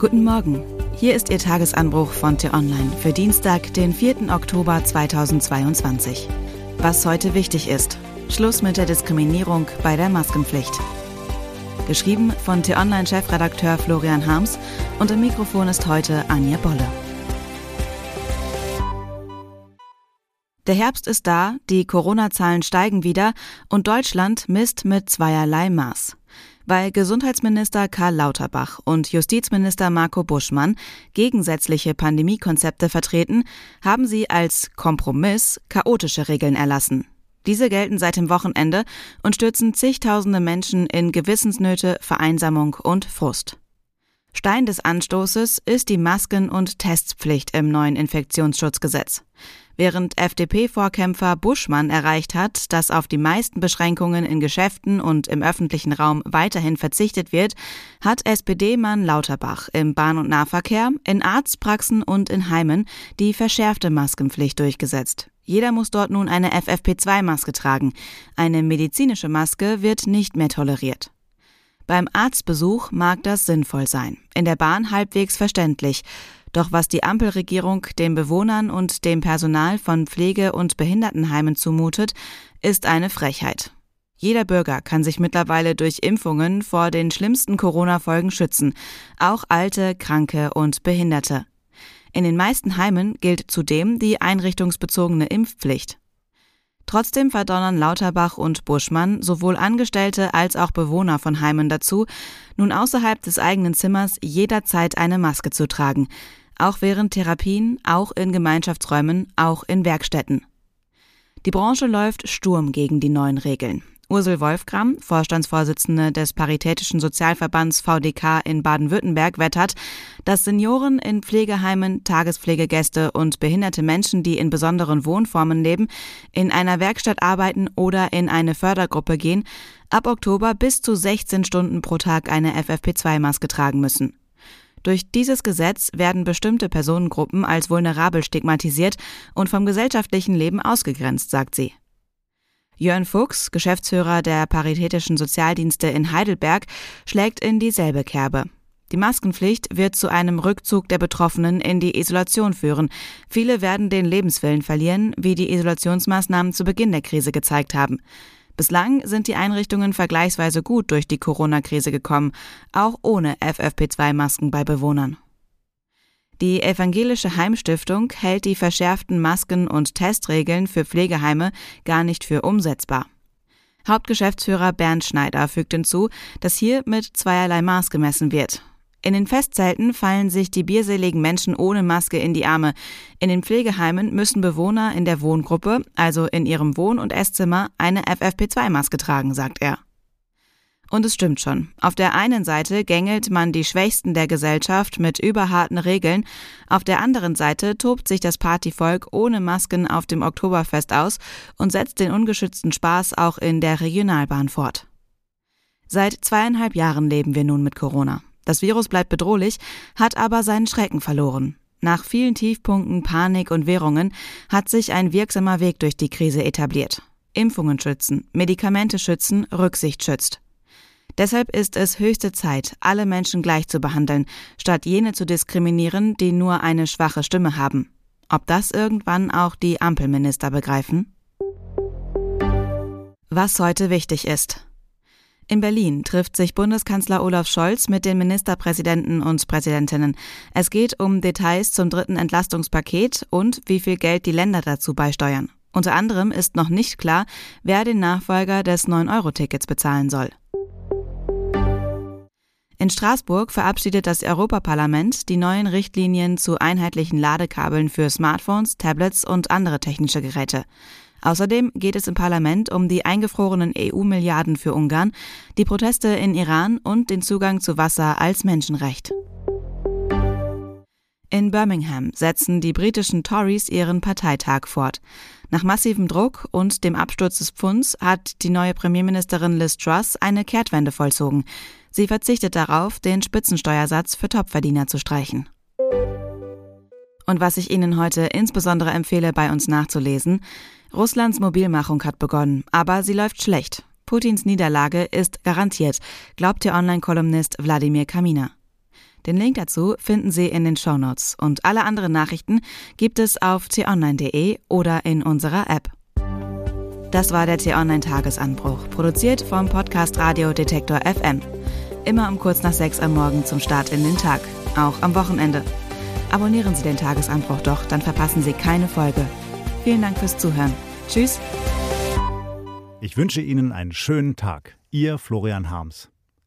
Guten Morgen. Hier ist Ihr Tagesanbruch von T-Online für Dienstag, den 4. Oktober 2022. Was heute wichtig ist. Schluss mit der Diskriminierung bei der Maskenpflicht. Geschrieben von T-Online-Chefredakteur Florian Harms und im Mikrofon ist heute Anja Bolle. Der Herbst ist da, die Corona-Zahlen steigen wieder und Deutschland misst mit zweierlei Maß. Weil Gesundheitsminister Karl Lauterbach und Justizminister Marco Buschmann gegensätzliche Pandemiekonzepte vertreten, haben sie als Kompromiss chaotische Regeln erlassen. Diese gelten seit dem Wochenende und stürzen zigtausende Menschen in Gewissensnöte, Vereinsamung und Frust. Stein des Anstoßes ist die Masken- und Testpflicht im neuen Infektionsschutzgesetz. Während FDP-Vorkämpfer Buschmann erreicht hat, dass auf die meisten Beschränkungen in Geschäften und im öffentlichen Raum weiterhin verzichtet wird, hat SPD-Mann Lauterbach im Bahn- und Nahverkehr, in Arztpraxen und in Heimen die verschärfte Maskenpflicht durchgesetzt. Jeder muss dort nun eine FFP2-Maske tragen. Eine medizinische Maske wird nicht mehr toleriert. Beim Arztbesuch mag das sinnvoll sein, in der Bahn halbwegs verständlich. Doch was die Ampelregierung den Bewohnern und dem Personal von Pflege- und Behindertenheimen zumutet, ist eine Frechheit. Jeder Bürger kann sich mittlerweile durch Impfungen vor den schlimmsten Corona-Folgen schützen, auch alte, kranke und Behinderte. In den meisten Heimen gilt zudem die einrichtungsbezogene Impfpflicht. Trotzdem verdonnern Lauterbach und Buschmann sowohl Angestellte als auch Bewohner von Heimen dazu, nun außerhalb des eigenen Zimmers jederzeit eine Maske zu tragen, auch während Therapien, auch in Gemeinschaftsräumen, auch in Werkstätten. Die Branche läuft Sturm gegen die neuen Regeln. Ursel Wolfgram, Vorstandsvorsitzende des Paritätischen Sozialverbands VDK in Baden-Württemberg, wettert, dass Senioren in Pflegeheimen, Tagespflegegäste und behinderte Menschen, die in besonderen Wohnformen leben, in einer Werkstatt arbeiten oder in eine Fördergruppe gehen, ab Oktober bis zu 16 Stunden pro Tag eine FFP2-Maske tragen müssen. Durch dieses Gesetz werden bestimmte Personengruppen als vulnerabel stigmatisiert und vom gesellschaftlichen Leben ausgegrenzt, sagt sie. Jörn Fuchs, Geschäftsführer der Paritätischen Sozialdienste in Heidelberg, schlägt in dieselbe Kerbe. Die Maskenpflicht wird zu einem Rückzug der Betroffenen in die Isolation führen. Viele werden den Lebenswillen verlieren, wie die Isolationsmaßnahmen zu Beginn der Krise gezeigt haben. Bislang sind die Einrichtungen vergleichsweise gut durch die Corona-Krise gekommen, auch ohne FFP2-Masken bei Bewohnern. Die Evangelische Heimstiftung hält die verschärften Masken- und Testregeln für Pflegeheime gar nicht für umsetzbar. Hauptgeschäftsführer Bernd Schneider fügt hinzu, dass hier mit zweierlei Maß gemessen wird. In den Festzelten fallen sich die bierseligen Menschen ohne Maske in die Arme. In den Pflegeheimen müssen Bewohner in der Wohngruppe, also in ihrem Wohn- und Esszimmer, eine FFP2-Maske tragen, sagt er. Und es stimmt schon. Auf der einen Seite gängelt man die Schwächsten der Gesellschaft mit überharten Regeln, auf der anderen Seite tobt sich das Partyvolk ohne Masken auf dem Oktoberfest aus und setzt den ungeschützten Spaß auch in der Regionalbahn fort. Seit zweieinhalb Jahren leben wir nun mit Corona. Das Virus bleibt bedrohlich, hat aber seinen Schrecken verloren. Nach vielen Tiefpunkten, Panik und Währungen hat sich ein wirksamer Weg durch die Krise etabliert. Impfungen schützen, Medikamente schützen, Rücksicht schützt. Deshalb ist es höchste Zeit, alle Menschen gleich zu behandeln, statt jene zu diskriminieren, die nur eine schwache Stimme haben. Ob das irgendwann auch die Ampelminister begreifen? Was heute wichtig ist. In Berlin trifft sich Bundeskanzler Olaf Scholz mit den Ministerpräsidenten und Präsidentinnen. Es geht um Details zum dritten Entlastungspaket und wie viel Geld die Länder dazu beisteuern. Unter anderem ist noch nicht klar, wer den Nachfolger des 9-Euro-Tickets bezahlen soll. In Straßburg verabschiedet das Europaparlament die neuen Richtlinien zu einheitlichen Ladekabeln für Smartphones, Tablets und andere technische Geräte. Außerdem geht es im Parlament um die eingefrorenen EU-Milliarden für Ungarn, die Proteste in Iran und den Zugang zu Wasser als Menschenrecht. In Birmingham setzen die britischen Tories ihren Parteitag fort. Nach massivem Druck und dem Absturz des Pfunds hat die neue Premierministerin Liz Truss eine Kehrtwende vollzogen. Sie verzichtet darauf, den Spitzensteuersatz für Topverdiener zu streichen. Und was ich Ihnen heute insbesondere empfehle, bei uns nachzulesen, Russlands Mobilmachung hat begonnen, aber sie läuft schlecht. Putins Niederlage ist garantiert, glaubt der Online-Kolumnist Wladimir Kamina. Den Link dazu finden Sie in den Shownotes und alle anderen Nachrichten gibt es auf t-online.de oder in unserer App. Das war der T-Online Tagesanbruch, produziert vom Podcast Radio Detektor FM. Immer um kurz nach sechs am Morgen zum Start in den Tag, auch am Wochenende. Abonnieren Sie den Tagesanbruch doch, dann verpassen Sie keine Folge. Vielen Dank fürs Zuhören. Tschüss. Ich wünsche Ihnen einen schönen Tag. Ihr Florian Harms.